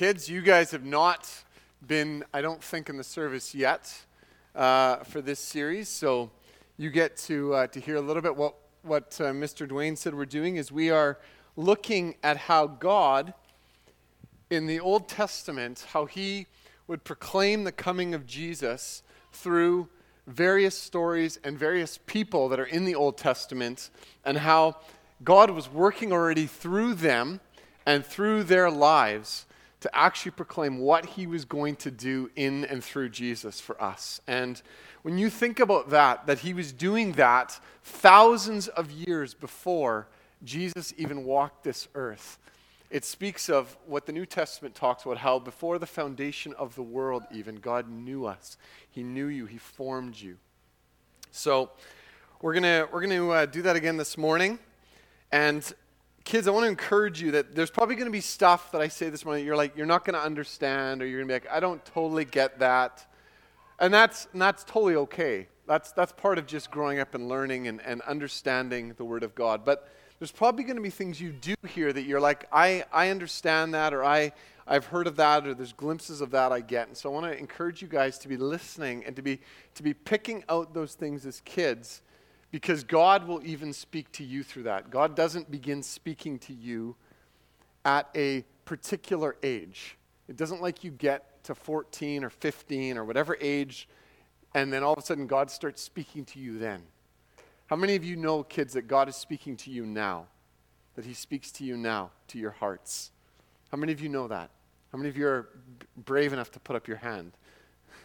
kids, you guys have not been, I don't think, in the service yet uh, for this series. So you get to, uh, to hear a little bit what, what uh, Mr. Dwayne said we're doing is we are looking at how God in the Old Testament, how he would proclaim the coming of Jesus through various stories and various people that are in the Old Testament, and how God was working already through them and through their lives to actually proclaim what he was going to do in and through Jesus for us. And when you think about that, that he was doing that thousands of years before Jesus even walked this earth, it speaks of what the New Testament talks about how before the foundation of the world, even, God knew us. He knew you, He formed you. So, we're going to we're gonna, uh, do that again this morning. And, kids, I want to encourage you that there's probably going to be stuff that I say this morning you're like, you're not going to understand, or you're going to be like, I don't totally get that. And that's, and that's totally okay. That's, that's part of just growing up and learning and, and understanding the Word of God. But there's probably going to be things you do here that you're like, I, I understand that, or I, I've heard of that, or there's glimpses of that I get. And so I want to encourage you guys to be listening and to be, to be picking out those things as kids because God will even speak to you through that. God doesn't begin speaking to you at a particular age. It doesn't like you get to 14 or 15 or whatever age, and then all of a sudden God starts speaking to you then. How many of you know, kids, that God is speaking to you now? That He speaks to you now, to your hearts? How many of you know that? How many of you are brave enough to put up your hand?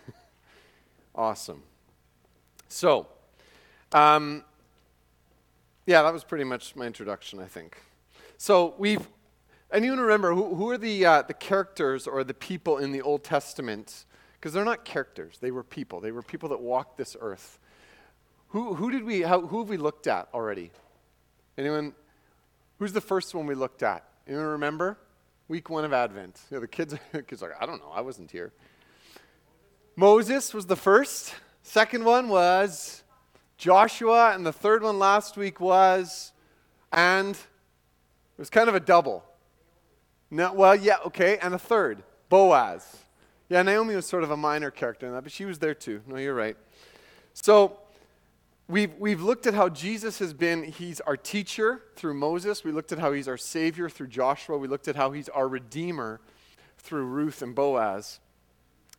awesome. So, um, yeah, that was pretty much my introduction, I think. So we've, and you remember who, who are the, uh, the characters or the people in the Old Testament? Because they're not characters, they were people. They were people that walked this earth. Who, who did we, how, who have we looked at already? Anyone? Who's the first one we looked at? Anyone remember? Week one of Advent. You know, the kids, the kids are like, I don't know, I wasn't here. Moses was the first. Second one was Joshua, and the third one last week was, and it was kind of a double. No, well, yeah, okay, and a third, Boaz. Yeah, Naomi was sort of a minor character in that, but she was there too. No, you're right. So We've, we've looked at how Jesus has been, he's our teacher through Moses. We looked at how he's our savior through Joshua. We looked at how he's our redeemer through Ruth and Boaz.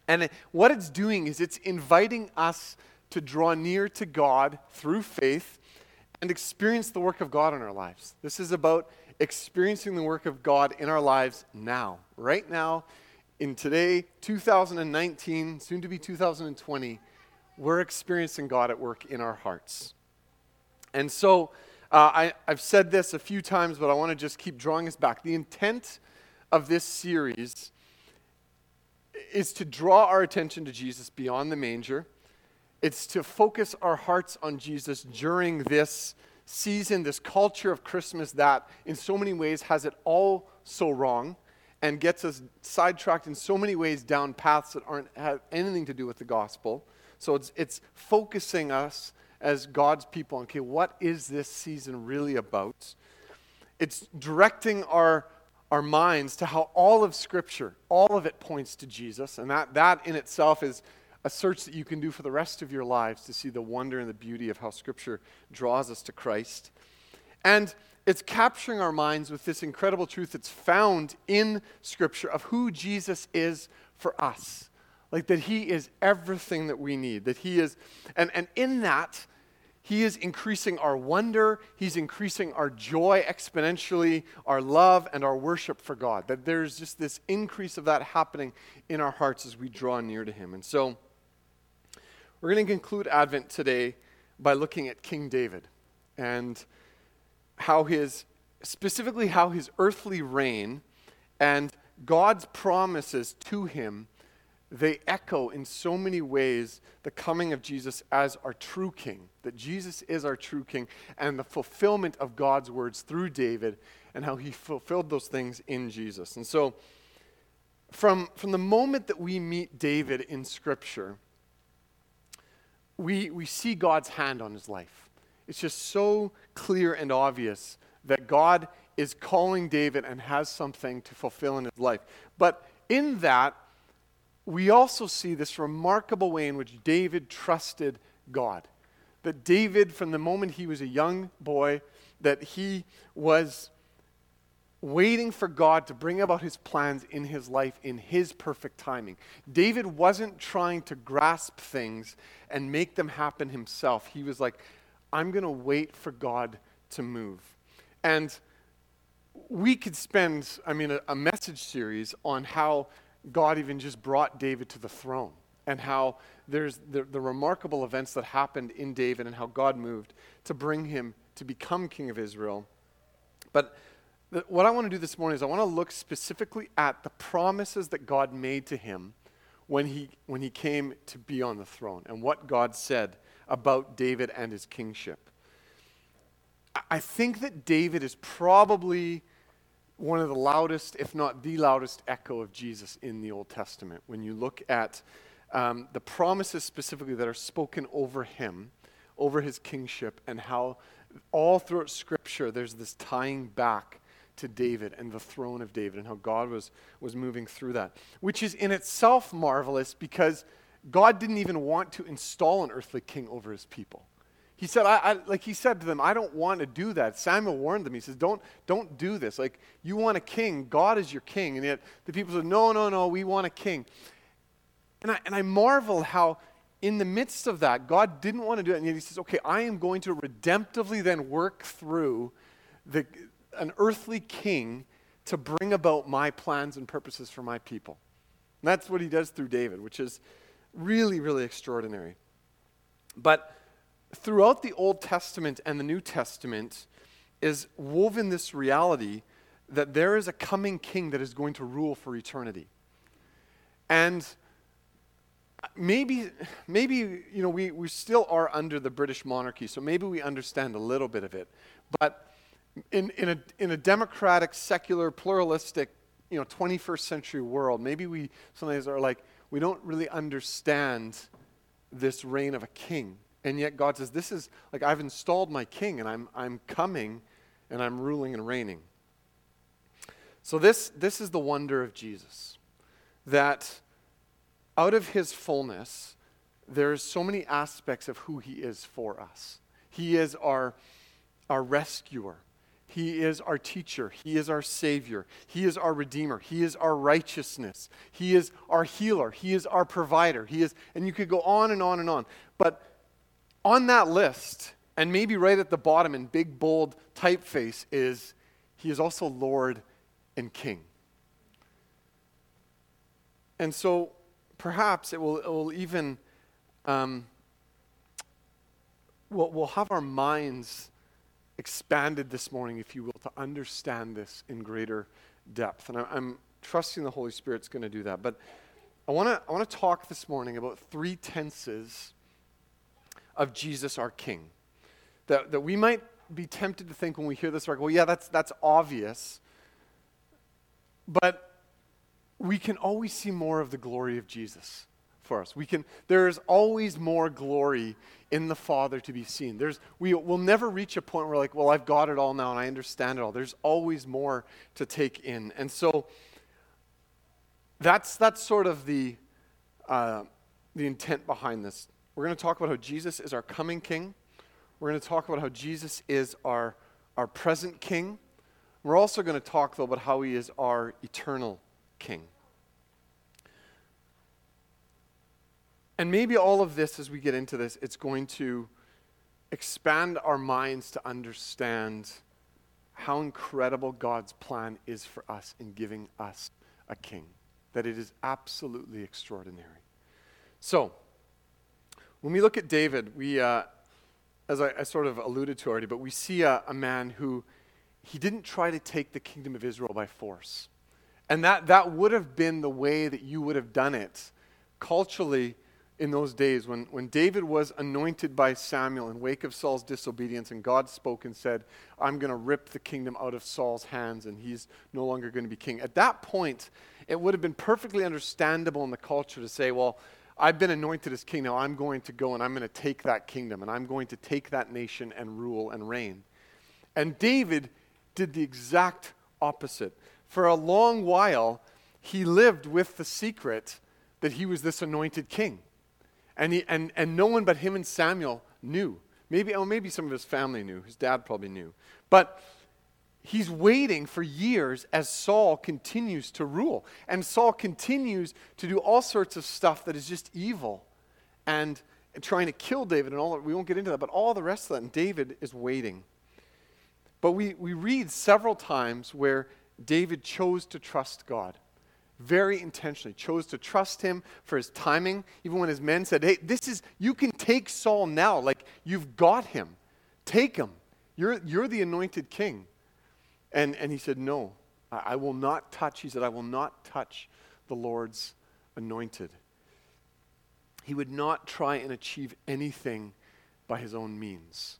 And what it's doing is it's inviting us to draw near to God through faith and experience the work of God in our lives. This is about experiencing the work of God in our lives now, right now, in today, 2019, soon to be 2020 we're experiencing God at work in our hearts. And so uh, I, I've said this a few times, but I want to just keep drawing us back. The intent of this series is to draw our attention to Jesus beyond the manger. It's to focus our hearts on Jesus during this season, this culture of Christmas that, in so many ways, has it all so wrong and gets us sidetracked in so many ways down paths that aren't have anything to do with the gospel. So it's, it's focusing us as God's people on, okay, what is this season really about? It's directing our, our minds to how all of Scripture, all of it points to Jesus. And that, that in itself is a search that you can do for the rest of your lives to see the wonder and the beauty of how Scripture draws us to Christ. And it's capturing our minds with this incredible truth that's found in Scripture of who Jesus is for us. Like that He is everything that we need. That He is, and, and in that, He is increasing our wonder, He's increasing our joy exponentially, our love, and our worship for God. That there's just this increase of that happening in our hearts as we draw near to Him. And so, we're going to conclude Advent today by looking at King David and how his, specifically how his earthly reign and God's promises to him they echo in so many ways the coming of Jesus as our true king, that Jesus is our true king, and the fulfillment of God's words through David and how he fulfilled those things in Jesus. And so, from, from the moment that we meet David in Scripture, we, we see God's hand on his life. It's just so clear and obvious that God is calling David and has something to fulfill in his life. But in that, we also see this remarkable way in which David trusted God. That David, from the moment he was a young boy, that he was waiting for God to bring about his plans in his life in his perfect timing. David wasn't trying to grasp things and make them happen himself. He was like, I'm going to wait for God to move. And we could spend, I mean, a, a, message series on how God even just brought David to the throne and how there's the, the remarkable events that happened in David and how God moved to bring him to become king of Israel. But what I want to do this morning is I want to look specifically at the promises that God made to him when he, when he came to be on the throne and what God said about David and his kingship. I think that David is probably one of the loudest, if not the loudest, echo of Jesus in the Old Testament. When you look at um, the promises specifically that are spoken over him, over his kingship, and how all throughout Scripture there's this tying back to David and the throne of David and how God was, was moving through that, which is in itself marvelous because God didn't even want to install an earthly king over his people. He said, I, I, like he said to them, I don't want to do that. Samuel warned them. He says, don't, don't do this. Like, you want a king. God is your king. And yet the people said, no, no, no, we want a king. And I, and I marvel how in the midst of that, God didn't want to do it. And yet he says, okay, I am going to redemptively then work through the, an earthly king to bring about my plans and purposes for my people. And that's what he does through David, which is really, really extraordinary. But throughout the Old Testament and the New Testament is woven this reality that there is a coming king that is going to rule for eternity. And maybe, maybe you know, we, we still are under the British monarchy, so maybe we understand a little bit of it. But in, in, a, in a democratic, secular, pluralistic, you know, 21st century world, maybe we sometimes are like, we don't really understand this reign of a king. And yet God says, This is like I've installed my king and I'm, I'm coming and I'm ruling and reigning. So, this, this is the wonder of Jesus that out of his fullness, there's so many aspects of who he is for us. He is our, our rescuer. He is our teacher. He is our Savior. He is our Redeemer. He is our righteousness. He is our healer. He is our provider. He is, and you could go on and on and on. But on that list, and maybe right at the bottom in big, bold typeface, is He is also Lord and King. And so perhaps it will, it will even, um, we'll, we'll have our minds expanded this morning, if you will, to understand this in greater depth. And I, I'm trusting the Holy Spirit's going to do that. But I want to I wanna talk this morning about three tenses of Jesus our King. That, that we might be tempted to think when we hear this, like, well, yeah, that's, that's obvious. But we can always see more of the glory of Jesus for us. We can, there's always more glory in the Father to be seen. There's, we will never reach a point where, like, well, I've got it all now and I understand it all. There's always more to take in. And so that's, that's sort of the, uh, the intent behind this we're going to talk about how Jesus is our coming king. We're going to talk about how Jesus is our, our present king. We're also going to talk, though, about how he is our eternal king. And maybe all of this, as we get into this, it's going to expand our minds to understand how incredible God's plan is for us in giving us a king. That it is absolutely extraordinary. So, when we look at David, we, uh, as I, I, sort of alluded to already, but we see a, a man who he didn't try to take the kingdom of Israel by force. And that, that would have been the way that you would have done it culturally in those days when, when David was anointed by Samuel in wake of Saul's disobedience, and God spoke and said, I'm going to rip the kingdom out of Saul's hands, and he's no longer going to be king. At that point, it would have been perfectly understandable in the culture to say, well, I've been anointed as king. Now I'm going to go and I'm going to take that kingdom and I'm going to take that nation and rule and reign. And David did the exact opposite. For a long while, he lived with the secret that he was this anointed king. And, he, and, and no one but him and Samuel knew. Maybe, oh, maybe some of his family knew. His dad probably knew. But he's waiting for years as Saul continues to rule. And Saul continues to do all sorts of stuff that is just evil and, trying to kill David and all that. We won't get into that, but all the rest of that. And David is waiting. But we, we read several times where David chose to trust God very intentionally chose to trust him for his timing even when his men said hey this is you can take saul now like you've got him. Take him. You're, you're the anointed king. And, and he said no I, I will not touch he said i will not touch the lord's anointed. He would not try and achieve anything by his own means.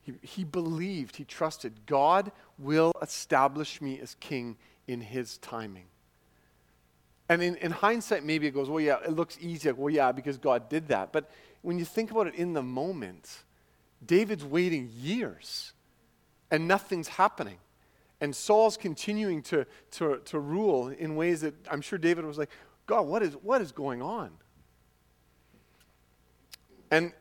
He, he believed he trusted god will establish me as king in his timing and in, in hindsight, maybe it goes, well, yeah, it looks easy. Well, yeah, because God did that. But when you think about it in the moment, David's waiting years and nothing's happening. And Saul's continuing to, to, to rule in ways that I'm sure David was like, God, what is, what is going on? And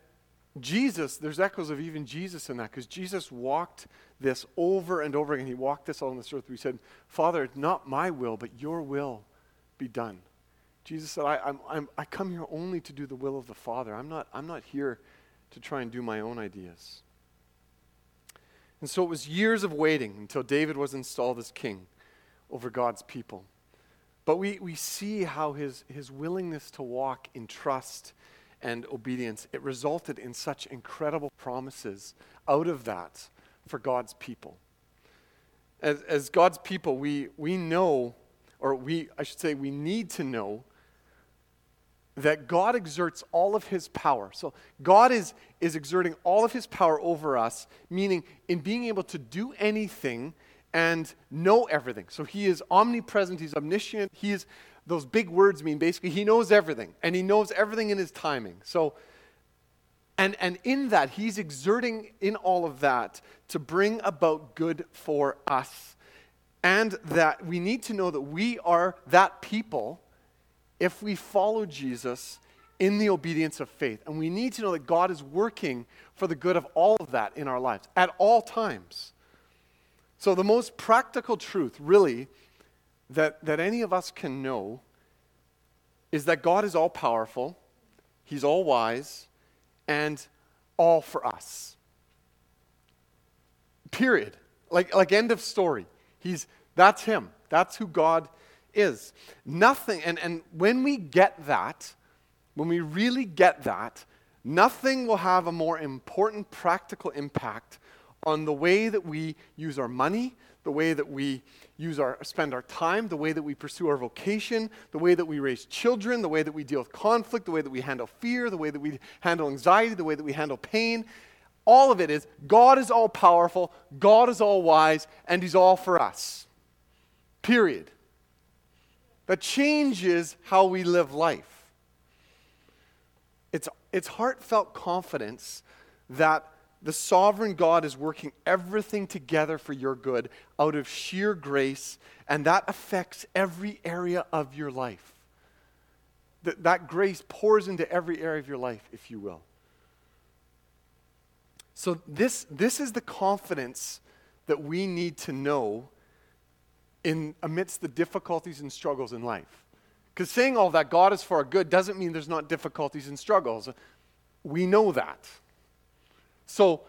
Jesus, there's echoes of even Jesus in that because Jesus walked this over and over again. He walked this on this earth. We said, Father, it's not my will, but your will be done. Jesus said, I, I'm, I'm, I come here only to do the will of the Father. I'm not, I'm not here to try and do my own ideas. And so it was years of waiting until David was installed as king over God's people. But we, we see how his, his willingness to walk in trust and obedience, it resulted in such incredible promises out of that for God's people. As, as God's people, we, we know or we, I should say, we need to know that God exerts all of his power. So God is, is exerting all of his power over us, meaning in being able to do anything and know everything. So he is omnipresent, he's omniscient, he is those big words mean basically he knows everything and he knows everything in his timing. So and and in that he's exerting in all of that to bring about good for us and that we need to know that we are that people if we follow Jesus in the obedience of faith. And we need to know that God is working for the good of all of that in our lives at all times. So, the most practical truth, really, that, that any of us can know is that God is all powerful, He's all wise, and all for us. Period. Like, like end of story. He's, that's Him. That's who God is. Nothing, and, and when we get that, when we really get that, nothing will have a more important practical impact on the way that we use our money, the way that we use our, spend our time, the way that we pursue our vocation, the way that we raise children, the way that we deal with conflict, the way that we handle fear, the way that we handle anxiety, the way that we handle pain. All of it is God is all powerful, God is all wise, and He's all for us. Period. That changes how we live life. It's, it's heartfelt confidence that the sovereign God is working everything together for your good out of sheer grace, and that affects every area of your life. That, that grace pours into every area of your life, if you will. So, this, this is the confidence that we need to know in, amidst the difficulties and struggles in life. Because saying all that, God is for our good, doesn't mean there's not difficulties and struggles. We know that. So,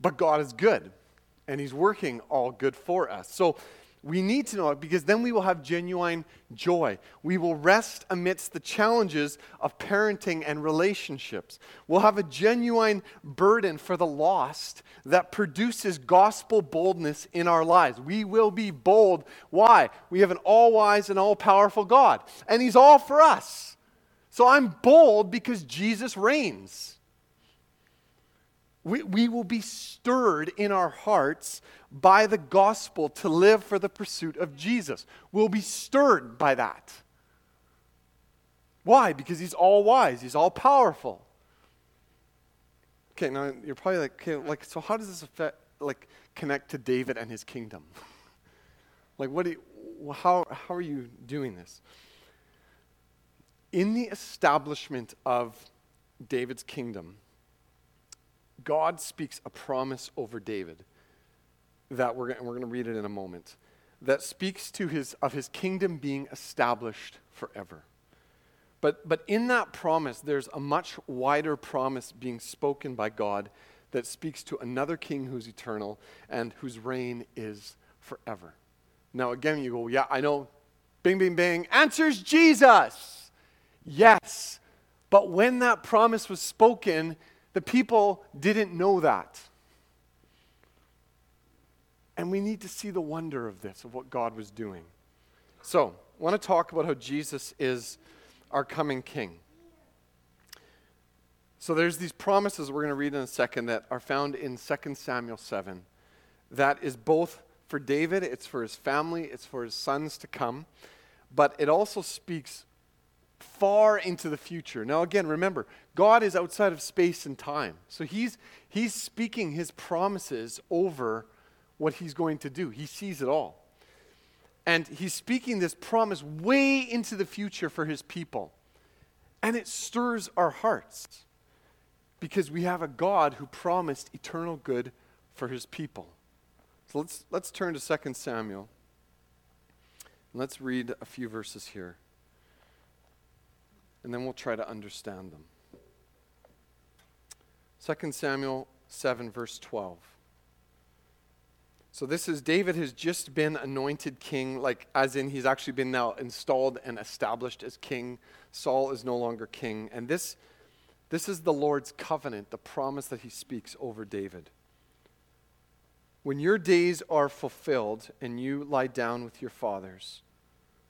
but God is good, and He's working all good for us. So, we need to know it because then we will have genuine joy. We will rest amidst the challenges of parenting and relationships. We'll have a genuine burden for the lost that produces gospel boldness in our lives. We will be bold. Why? We have an all wise and all powerful God, and He's all for us. So I'm bold because Jesus reigns. We, we will be stirred in our hearts by the gospel to live for the pursuit of Jesus. We'll be stirred by that. Why? Because he's all wise, he's all powerful. Okay, now you're probably like, okay, like, so how does this affect, like, connect to David and his kingdom? like, what do you, how, how are you doing this? In the establishment of David's kingdom, God speaks a promise over David that we're, we're going to read it in a moment that speaks to his, of his kingdom being established forever. But, but in that promise, there's a much wider promise being spoken by God that speaks to another king who's eternal and whose reign is forever. Now, again, you go, yeah, I know. Bing, bing, bing. Answers Jesus. Yes. But when that promise was spoken, the people didn't know that. And we need to see the wonder of this, of what God was doing. So, I want to talk about how Jesus is our coming king. So, there's these promises we're going to read in a second that are found in 2 Samuel 7. That is both for David, it's for his family, it's for his sons to come, but it also speaks far into the future. Now, again, remember, God is outside of space and time. So he's, he's speaking his promises over what he's going to do. He sees it all. And he's speaking this promise way into the future for his people. And it stirs our hearts because we have a God who promised eternal good for his people. So let's, let's turn to 2 Samuel. Let's read a few verses here. And then we'll try to understand them. 2 Samuel 7, verse 12. So this is David has just been anointed king, like as in he's actually been now installed and established as king. Saul is no longer king. And this, this is the Lord's covenant, the promise that he speaks over David. When your days are fulfilled and you lie down with your fathers,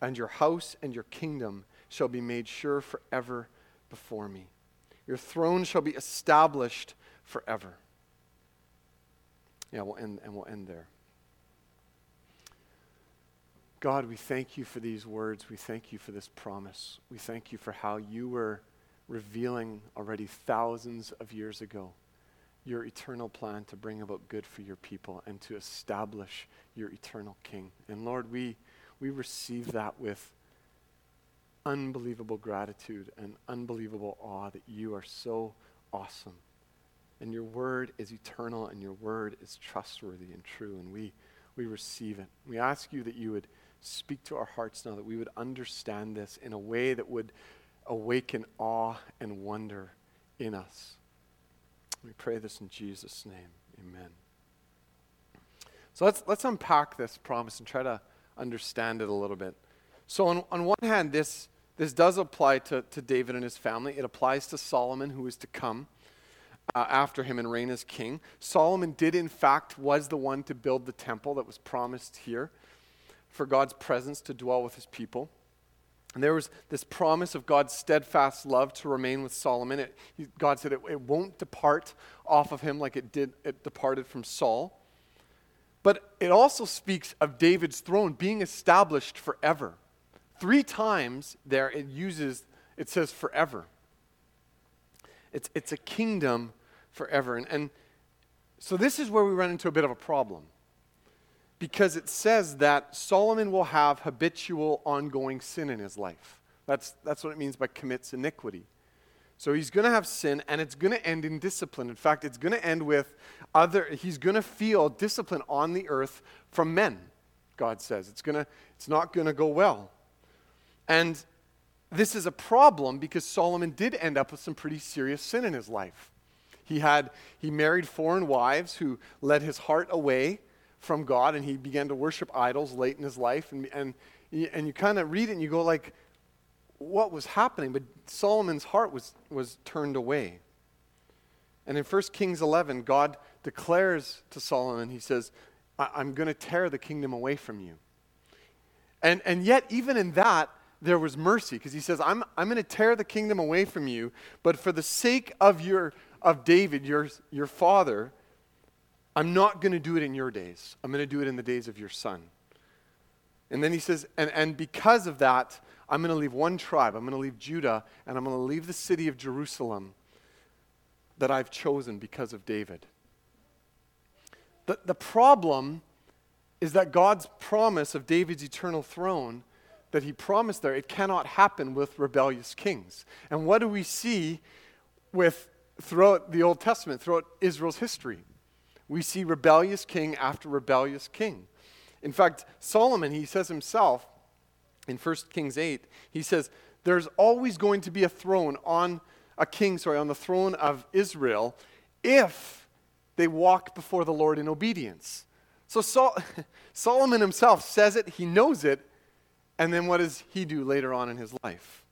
And your house and your kingdom shall be made sure forever before me. Your throne shall be established forever. Yeah, we'll end, and we'll end there. God, we thank you for these words. We thank you for this promise. We thank you for how you were revealing already thousands of years ago your eternal plan to bring about good for your people and to establish your eternal king. And Lord, we, we receive that with unbelievable gratitude and unbelievable awe that you are so awesome. And your word is eternal and your word is trustworthy and true. And we, we receive it. We ask you that you would speak to our hearts now, that we would understand this in a way that would awaken awe and wonder in us. We pray this in Jesus' name. Amen. So let's, let's unpack this promise and try to understand it a little bit. So, on, on one hand, this this does apply to, to David and his family. It applies to Solomon, who is to come uh, after him and reign as king. Solomon did, in fact, was the one to build the temple that was promised here for God's presence to dwell with his people. And there was this promise of God's steadfast love to remain with Solomon. It, God said it, it won't depart off of him like it did, it departed from Saul. But it also speaks of David's throne being established forever. Three times there it uses, it says forever. It's, it's a kingdom forever. And, and so this is where we run into a bit of a problem. Because it says that Solomon will have habitual, ongoing sin in his life. That's, that's what it means by commits iniquity. So he's going to have sin and it's going to end in discipline. In fact, it's going to end with other, he's going to feel discipline on the earth from men, God says. It's, gonna, it's not going to go well. And this is a problem because Solomon did end up with some pretty serious sin in his life. He had he married foreign wives who led his heart away from God and he began to worship idols late in his life and and and you kind of read it and you go like what was happening but Solomon's heart was was turned away. And in 1 Kings 11 God declares to Solomon he says I'm going to tear the kingdom away from you. And, and yet, even in that, there was mercy because he says, I'm, I'm going to tear the kingdom away from you, but for the sake of, your, of David, your, your father, I'm not going to do it in your days. I'm going to do it in the days of your son. And then he says, and, and because of that, I'm going to leave one tribe. I'm going to leave Judah, and I'm going to leave the city of Jerusalem that I've chosen because of David. The, the problem is that God's promise of David's eternal throne that he promised there, it cannot happen with rebellious kings. And what do we see with throughout the Old Testament, throughout Israel's history? We see rebellious king after rebellious king. In fact, Solomon, he says himself in 1 Kings 8, he says, There's always going to be a throne on a king, sorry, on the throne of Israel if they walk before the Lord in obedience. So Sol- Solomon himself says it, he knows it, and then what does he do later on in his life?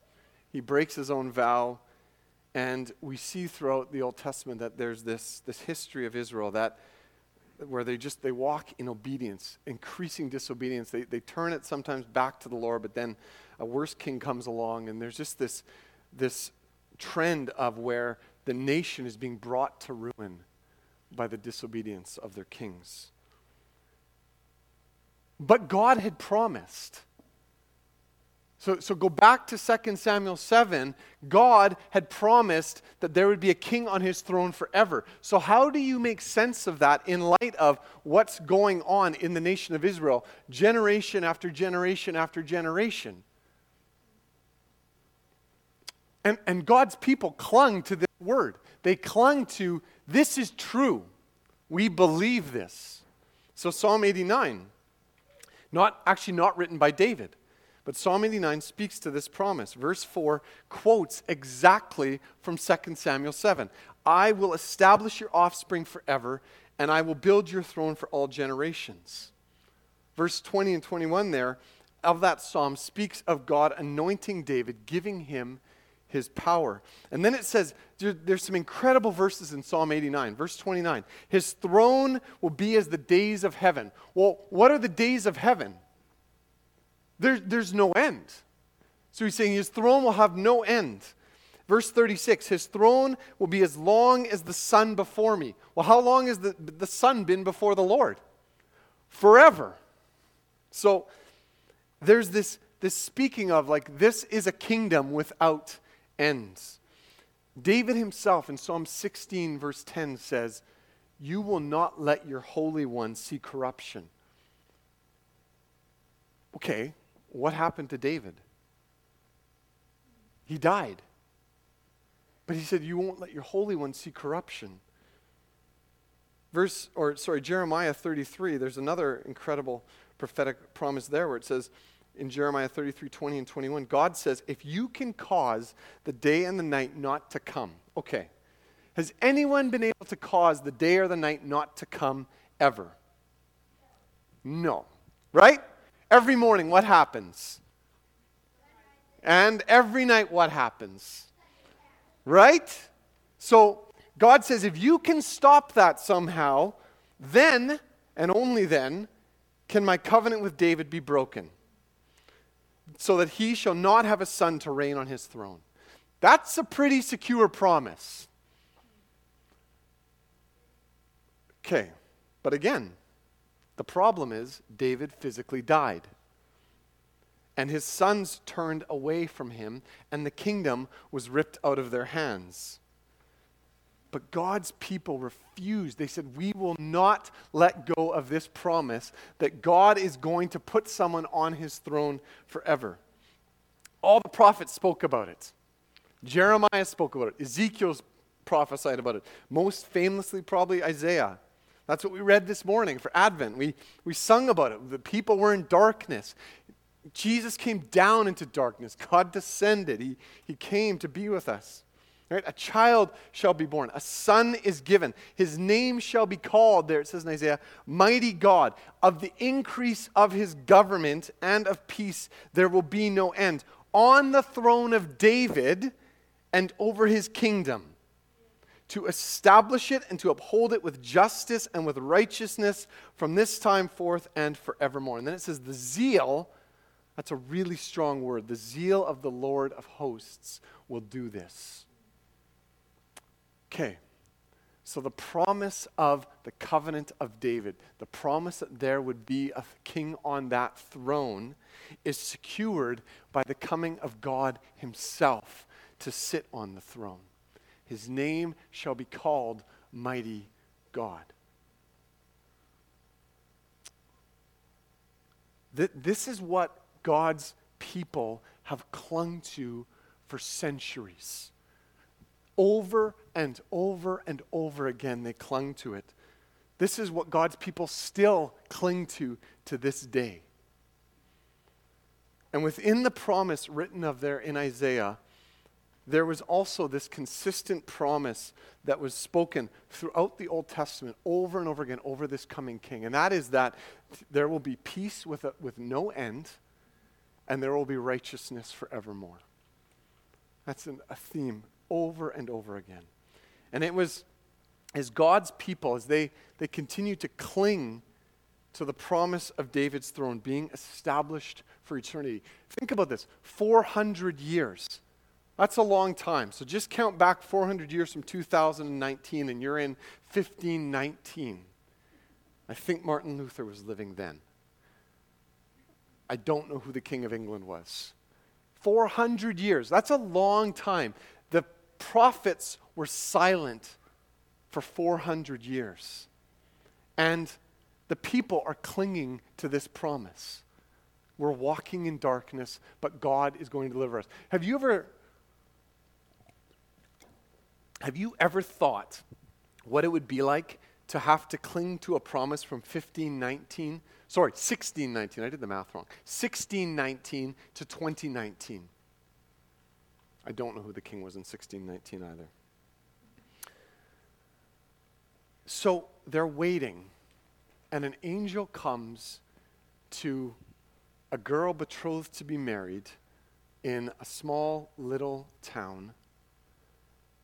He breaks his own vow, and we see throughout the Old Testament that there's this, this history of Israel that where they just they walk in obedience, increasing disobedience. They, they turn it sometimes back to the Lord, but then a worse king comes along, and there's just this, this trend of where the nation is being brought to ruin by the disobedience of their kings. But God had promised. So, so go back to 2 Samuel 7. God had promised that there would be a king on his throne forever. So, how do you make sense of that in light of what's going on in the nation of Israel, generation after generation after generation? And, and God's people clung to this word. They clung to, this is true. We believe this. So, Psalm 89 not actually not written by David. But Psalm 89 speaks to this promise. Verse 4 quotes exactly from 2 Samuel 7. I will establish your offspring forever, and I will build your throne for all generations. Verse 20 and 21 there of that psalm speaks of God anointing David, giving him his power. And then it says, there's some incredible verses in Psalm 89. Verse 29 His throne will be as the days of heaven. Well, what are the days of heaven? There, there's no end. So he's saying his throne will have no end. Verse 36 His throne will be as long as the sun before me. Well, how long has the, the sun been before the Lord? Forever. So there's this, this speaking of like, this is a kingdom without ends. David himself in Psalm 16, verse 10 says, You will not let your Holy One see corruption. Okay, what happened to David? He died. But he said, You won't let your Holy One see corruption. Verse, or sorry, Jeremiah 33, there's another incredible prophetic promise there where it says, in Jeremiah 33 20 and 21, God says, If you can cause the day and the night not to come, okay. Has anyone been able to cause the day or the night not to come ever? No. Right? Every morning, what happens? And every night, what happens? Right? So, God says, if you can stop that somehow, then, and only then, can my covenant with David be broken so that he shall not have a son to reign on his throne. That's a pretty secure promise. Okay, but again, the problem is David physically died. And his sons turned away from him, and the kingdom was ripped out of their hands. But God's people refused. They said, We will not let go of this promise that God is going to put someone on his throne forever. All the prophets spoke about it. Jeremiah spoke about it. Ezekiel prophesied about it. Most famously, probably Isaiah. That's what we read this morning for Advent. We, we sung about it. The people were in darkness. Jesus came down into darkness. God descended. He, he came to be with us. Right? A child shall be born, a son is given. His name shall be called, there it says in Isaiah, Mighty God. Of the increase of his government and of peace there will be no end. On the throne of David and over his kingdom, to establish it and to uphold it with justice and with righteousness from this time forth and forevermore. And then it says, The zeal That's a really strong word. The zeal of the Lord of hosts will do this. Okay. So, the promise of the covenant of David, the promise that there would be a king on that throne, is secured by the coming of God Himself to sit on the throne. His name shall be called Mighty God. This is what God's people have clung to for centuries. Over and over and over again, they clung to it. This is what God's people still cling to to this day. And within the promise written of there in Isaiah, there was also this consistent promise that was spoken throughout the Old Testament over and over again over this coming king. And that is that there will be peace with, a, with no end, and there will be righteousness forevermore. That's an, a theme over and over again. And it was as God's people, as they, they continue to cling to the promise of David's throne being established for eternity. Think about this 400 years that's a long time. So just count back 400 years from 2019, and you're in 1519. I think Martin Luther was living then. I don't know who the King of England was. 400 years. That's a long time. The prophets were silent for 400 years. And the people are clinging to this promise. We're walking in darkness, but God is going to deliver us. Have you ever have you ever thought what it would be like to have to cling to a promise from 1519? Sorry, 1619. I did the math wrong. 1619 to 2019. I don't know who the king was in 1619 either. So they're waiting, and an angel comes to a girl betrothed to be married in a small little town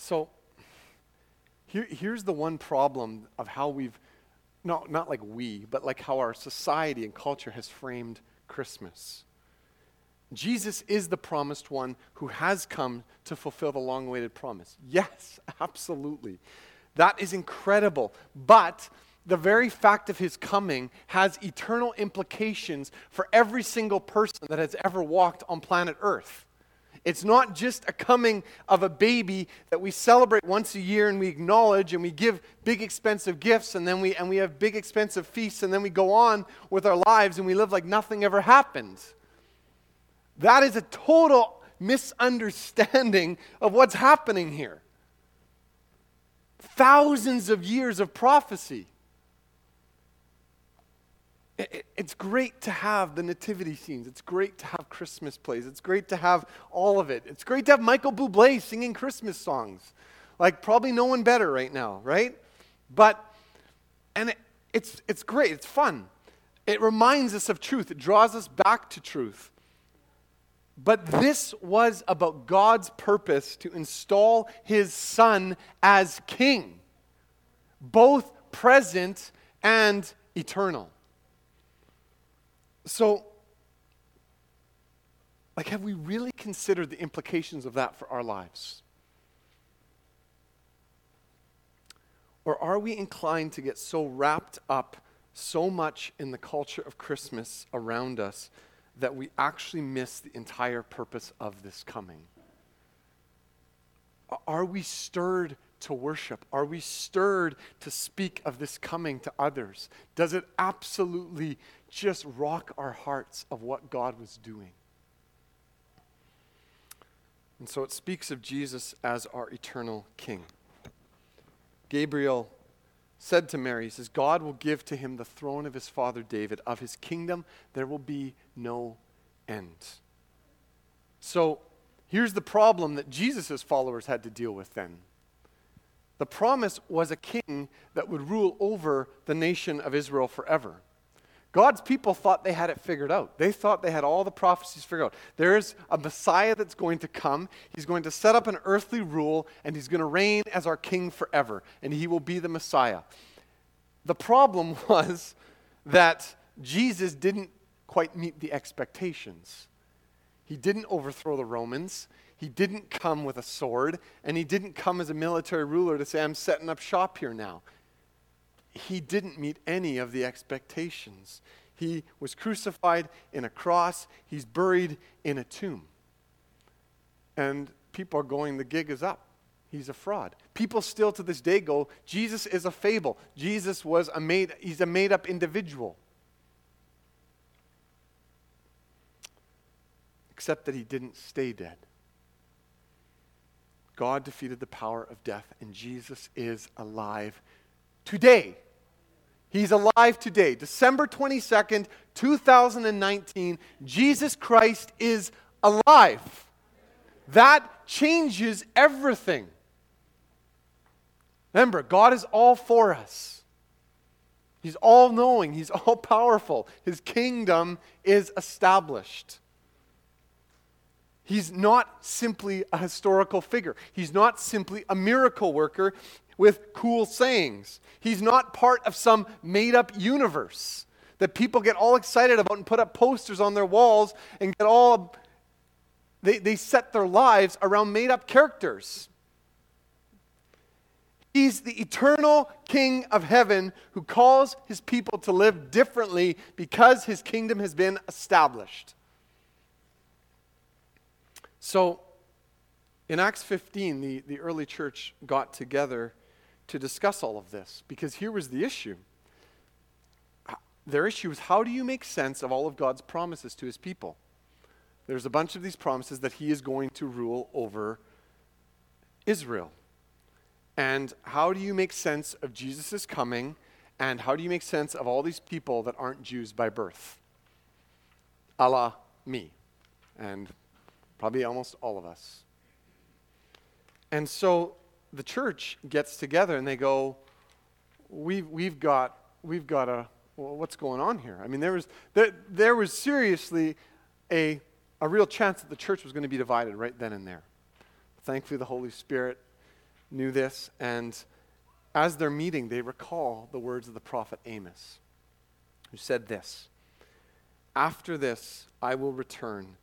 So here, here's the one problem of how we've, not, not like we, but like how our society and culture has framed Christmas. Jesus is the promised one who has come to fulfill the long awaited promise. Yes, absolutely. That is incredible. But the very fact of his coming has eternal implications for every single person that has ever walked on planet Earth. It's not just a coming of a baby that we celebrate once a year and we acknowledge and we give big expensive gifts and then we and we have big expensive feasts and then we go on with our lives and we live like nothing ever happened. That is a total misunderstanding of what's happening here. Thousands of years of prophecy it's great to have the nativity scenes. It's great to have Christmas plays. It's great to have all of it. It's great to have Michael Bublé singing Christmas songs. Like, probably no one better right now, right? But, and it, it's, it's great. It's fun. It reminds us of truth, it draws us back to truth. But this was about God's purpose to install his son as king, both present and eternal. So, like, have we really considered the implications of that for our lives? Or are we inclined to get so wrapped up so much in the culture of Christmas around us that we actually miss the entire purpose of this coming? Are we stirred to worship? Are we stirred to speak of this coming to others? Does it absolutely just rock our hearts of what God was doing. And so it speaks of Jesus as our eternal King. Gabriel said to Mary, he says, God will give to him the throne of his father David. Of his kingdom there will be no end. So here's the problem that Jesus' followers had to deal with then. The promise was a king that would rule over the nation of Israel forever. God's people thought they had it figured out. They thought they had all the prophecies figured out. There's a Messiah that's going to come. He's going to set up an earthly rule, and he's going to reign as our king forever, and he will be the Messiah. The problem was that Jesus didn't quite meet the expectations. He didn't overthrow the Romans. He didn't come with a sword, and he didn't come as a military ruler to say, I'm setting up shop here now he didn't meet any of the expectations. He was crucified in a cross, he's buried in a tomb. And people are going, the gig is up. He's a fraud. People still to this day go, Jesus is a fable. Jesus was a made, he's a made up individual. Except that he didn't stay dead. God defeated the power of death, and Jesus is alive today. He's alive today. December 22nd, 2019, Jesus Christ is alive. That changes everything. Remember, God is all for us. He's all knowing, He's all powerful. His kingdom is established. He's not simply a historical figure. He's not simply a miracle worker with cool sayings. He's not part of some made up universe that people get all excited about and put up posters on their walls and get all. They, they set their lives around made up characters. He's the eternal King of heaven who calls his people to live differently because his kingdom has been established. So, in Acts 15, the, the early church got together to discuss all of this because here was the issue. Their issue is how do you make sense of all of God's promises to his people? There's a bunch of these promises that he is going to rule over Israel. And how do you make sense of Jesus' coming? And how do you make sense of all these people that aren't Jews by birth? A la me, and probably almost all of us. And so the church gets together and they go, we've, we've got, we've got a, well, what's going on here? I mean, there was, there, there was seriously a, a real chance that the church was going to be divided right then and there. Thankfully, the Holy Spirit knew this, and as they're meeting, they recall the words of the prophet Amos, who said this After this, I will return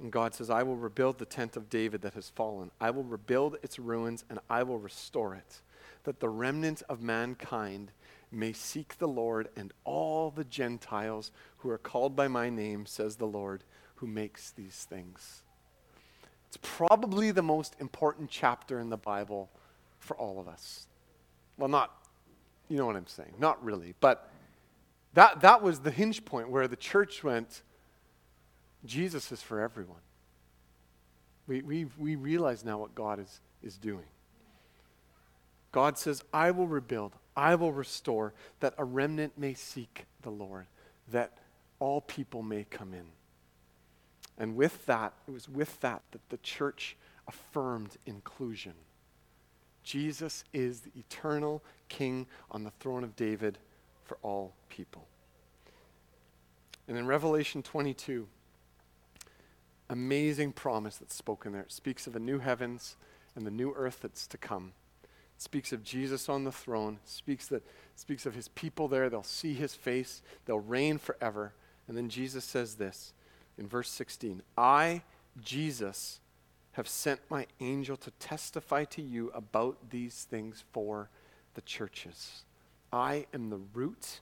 and God says, I will rebuild the tent of David that has fallen. I will rebuild its ruins and I will restore it, that the remnant of mankind may seek the Lord and all the Gentiles who are called by my name, says the Lord, who makes these things. It's probably the most important chapter in the Bible for all of us. Well, not, you know what I'm saying, not really, but that, that was the hinge point where the church went, Jesus is for everyone. We, we, we realize now what God is, is doing. God says, I will rebuild, I will restore, that a remnant may seek the Lord, that all people may come in. And with that, it was with that that the church affirmed inclusion. Jesus is the eternal King on the throne of David for all people. And in Revelation 22, amazing promise that's spoken there. It speaks of the new heavens and the new earth that's to come. It speaks of Jesus on the throne. It speaks that speaks of his people there. They'll see his face. They'll reign forever. And then Jesus says this in verse 16 I, Jesus, have sent my angel to testify to you about these things for the churches. I am the root.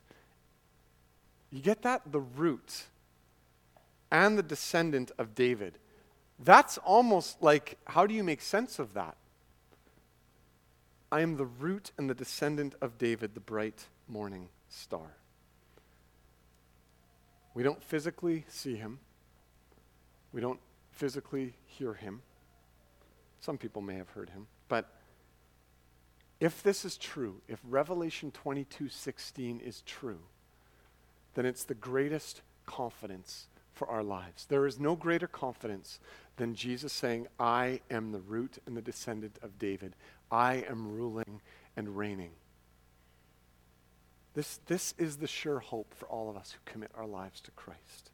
You get that? The root and the descendant of David. That's almost like, how do you make sense of that? I am the root and the descendant of David, the bright morning star. We don't physically see him. We don't physically hear him. Some people may have heard him. But if this is true, if Revelation 22:16 is true, then it's the greatest confidence for our lives. There is no greater confidence than Jesus saying, I am the root and the descendant of David. I am ruling and reigning. This, this is the sure hope for all of us who commit our lives to Christ.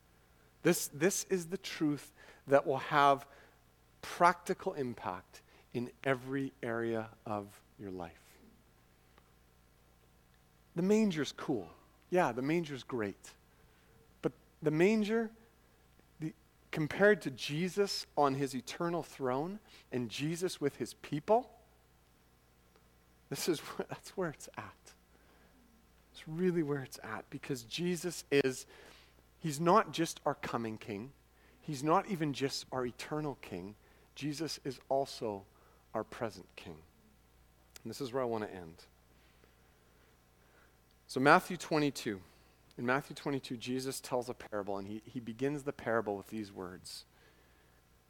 This, this is the truth that will have practical impact in every area of your life. The manger's cool. Yeah, the manger's great. But the manger, compared to Jesus on his eternal throne and Jesus with his people, this is that's where it's at. It's really where it's at because Jesus is, he's not just our coming king, he's not even just our eternal king. Jesus is also our present king. And this is where I want to end. So, Matthew 22. In Matthew 22, Jesus tells a parable, and he, he begins the parable with these words.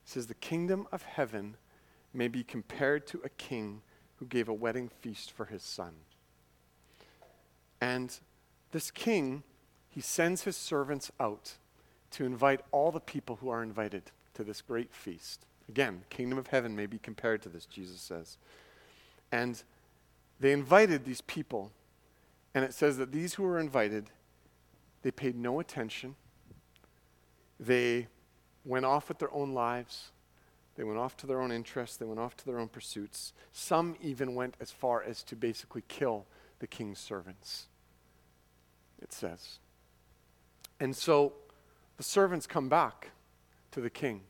He says, The kingdom of heaven may be compared to a king who gave a wedding feast for his son. And this king, he sends his servants out to invite all the people who are invited to this great feast. Again, kingdom of heaven may be compared to this, Jesus says. And they invited these people, and it says that these who were invited, they paid no attention. They went off with their own lives. They went off to their own interests. They went off to their own pursuits. Some even went as far as to basically kill the king's servants, it says. And so the servants come back to the king,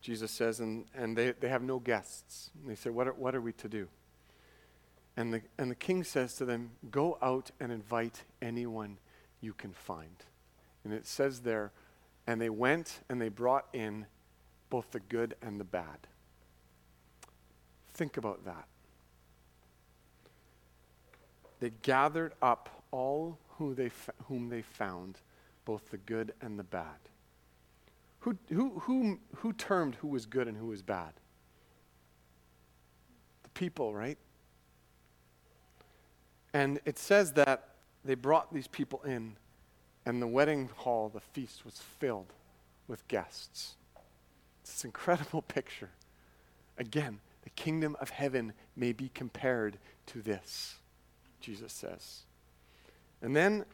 Jesus says, and, and they, they have no guests. And they say, what are, what are we to do? And the, and the king says to them, Go out and invite anyone you can find. And it says there, and they went and they brought in both the good and the bad. Think about that. They gathered up all who they whom they found, both the good and the bad. Who, who, who, who termed who was good and who was bad? The people, right? And it says that they brought these people in, and the wedding hall, the feast, was filled with guests. It's this incredible picture. Again, the kingdom of heaven may be compared to this, Jesus says. And then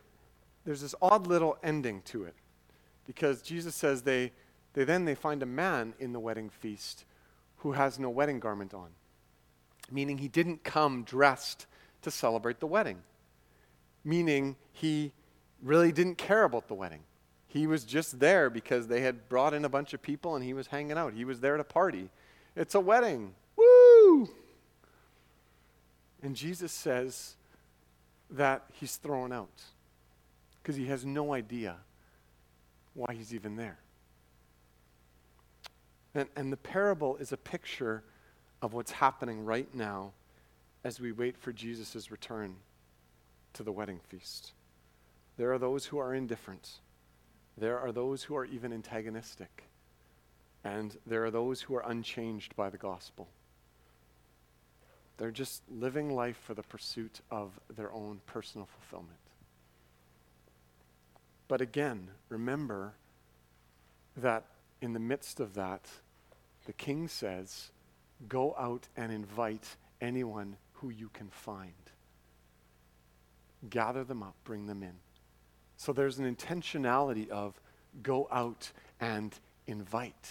there's this odd little ending to it because Jesus says they, they then they find a man in the wedding feast who has no wedding garment on, meaning he didn't come dressed to celebrate the wedding, meaning he really didn't care about the wedding. He was just there because they had brought in a bunch of people and he was hanging out. He was there to party. It's a wedding. Woo! And Jesus says that he's thrown out because he has no idea why he's even there. And, and the parable is a picture of what's happening right now as we wait for Jesus' return to the wedding feast. There are those who are indifferent. There are those who are even antagonistic. And there are those who are unchanged by the gospel. They're just living life for the pursuit of their own personal fulfillment. But again, remember that in the midst of that, the king says, Go out and invite anyone who you can find. Gather them up, bring them in. So there's an intentionality of go out and invite.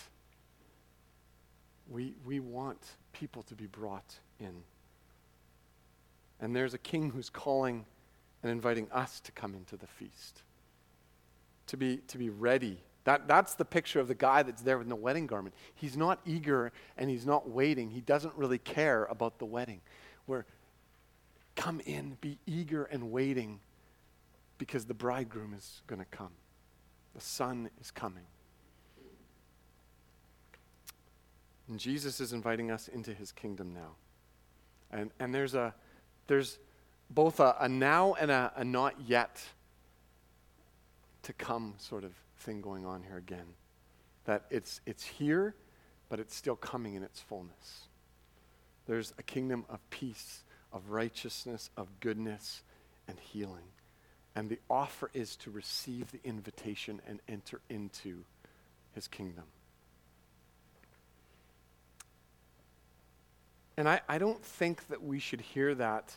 We, we want people to be brought in. And there's a king who's calling and inviting us to come into the feast, to be, to be ready. That, that's the picture of the guy that's there with the wedding garment. He's not eager and he's not waiting. He doesn't really care about the wedding. Where come in, be eager and waiting because the bridegroom is going to come. The son is coming. And Jesus is inviting us into his kingdom now. And, and there's, a, there's both a, a now and a, a not yet to come sort of thing going on here again. That it's, it's here, but it's still coming in its fullness. There's a kingdom of peace, of righteousness, of goodness, and healing. And the offer is to receive the invitation and enter into his kingdom. And I, I don't think that we should hear that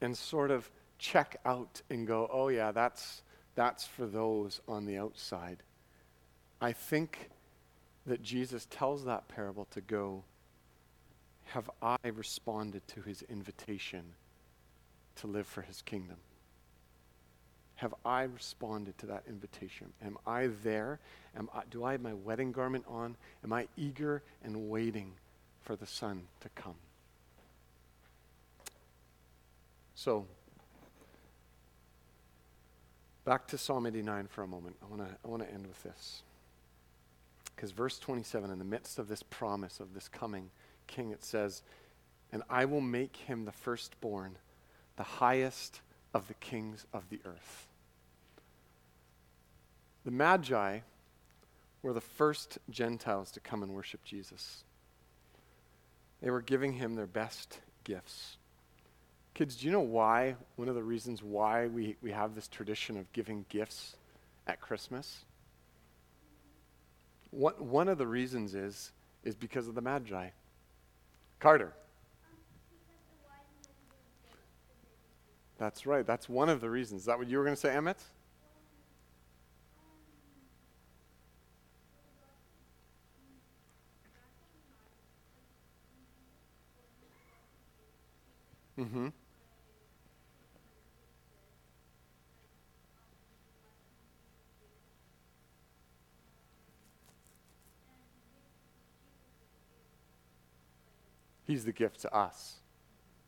and sort of check out and go, oh, yeah, that's, that's for those on the outside. I think that Jesus tells that parable to go, have I responded to his invitation to live for his kingdom? Have I responded to that invitation? Am I there? Am I, do I have my wedding garment on? Am I eager and waiting for the Son to come? So, back to Psalm 89 for a moment. I want to I want to end with this. Because verse 27, in the midst of this promise of this coming king, it says, And I will make him the firstborn, the highest of the kings of the earth. The Magi were the first Gentiles to come and worship Jesus. They were giving him their best gifts. Kids, do you know why? One of the reasons why we, we have this tradition of giving gifts at Christmas? What, one of the reasons is, is because of the Magi. Carter. That's right. That's one of the reasons. Is that what you were going to say, Emmett? Mm-hmm. He's the gift to us.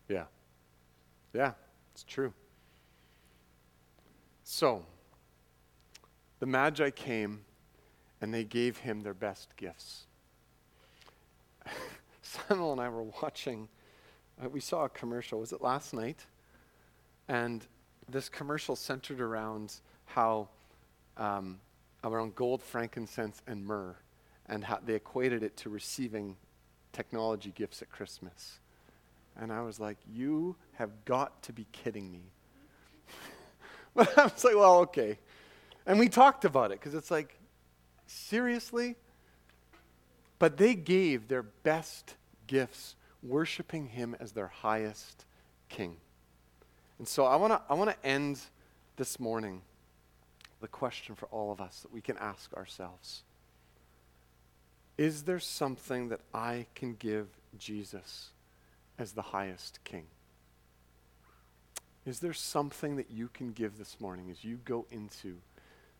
Yeah. Yeah, it's true. So, the Magi came and they gave him their best gifts. Samuel and I were watching, uh, we saw a commercial, was it last night? And this commercial centered around how, um, around gold, frankincense, and myrrh, and how they equated it to receiving technology gifts at Christmas. And I was like, You have got to be kidding me. but I was like, Well, okay. And we talked about it because it's like, Seriously? But they gave their best gifts, worshiping Him as their highest King. And so I want to I wanna end this morning the question for all of us that we can ask ourselves is there something that I can give Jesus as the highest king? Is there something that you can give this morning as you go into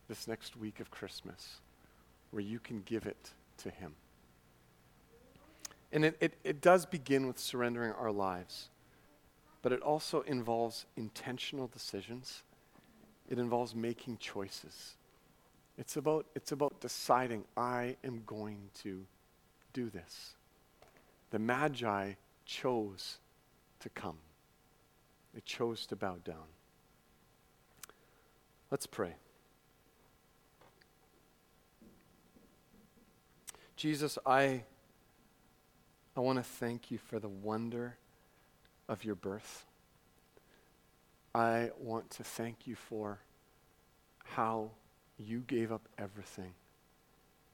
this next week of Christmas where you can give it to Him? And it, it, it does begin with surrendering our lives, but it also involves intentional decisions. It involves making choices. It's about, it's about deciding, I am going to do this. The Magi chose to come, they chose to bow down. Let's pray. Jesus, I, I want to thank you for the wonder of your birth. I want to thank you for how you gave up everything.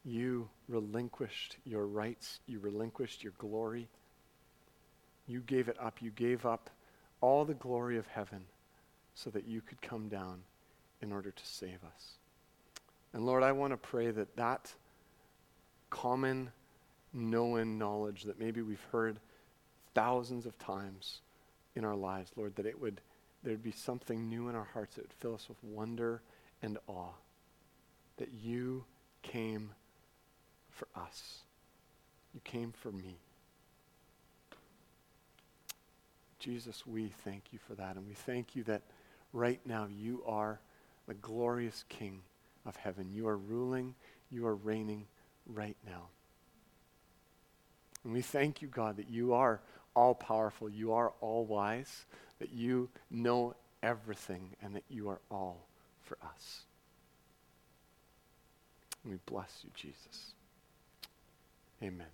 You relinquished your rights. You relinquished your glory. You gave it up. You gave up all the glory of heaven so that you could come down in order to save us. And Lord, I want to pray that that common known knowledge that maybe we've heard thousands of times in our lives, Lord, that it would there'd be something new in our hearts that would fill us with wonder and awe that you came for us. You came for me. Jesus, we thank you for that. And we thank you that right now you are the glorious King of heaven. You are ruling, you are reigning right now. And we thank you, God, that you are all powerful, you are all wise, that you know everything, and that you are all for us. We bless you, Jesus. Amen.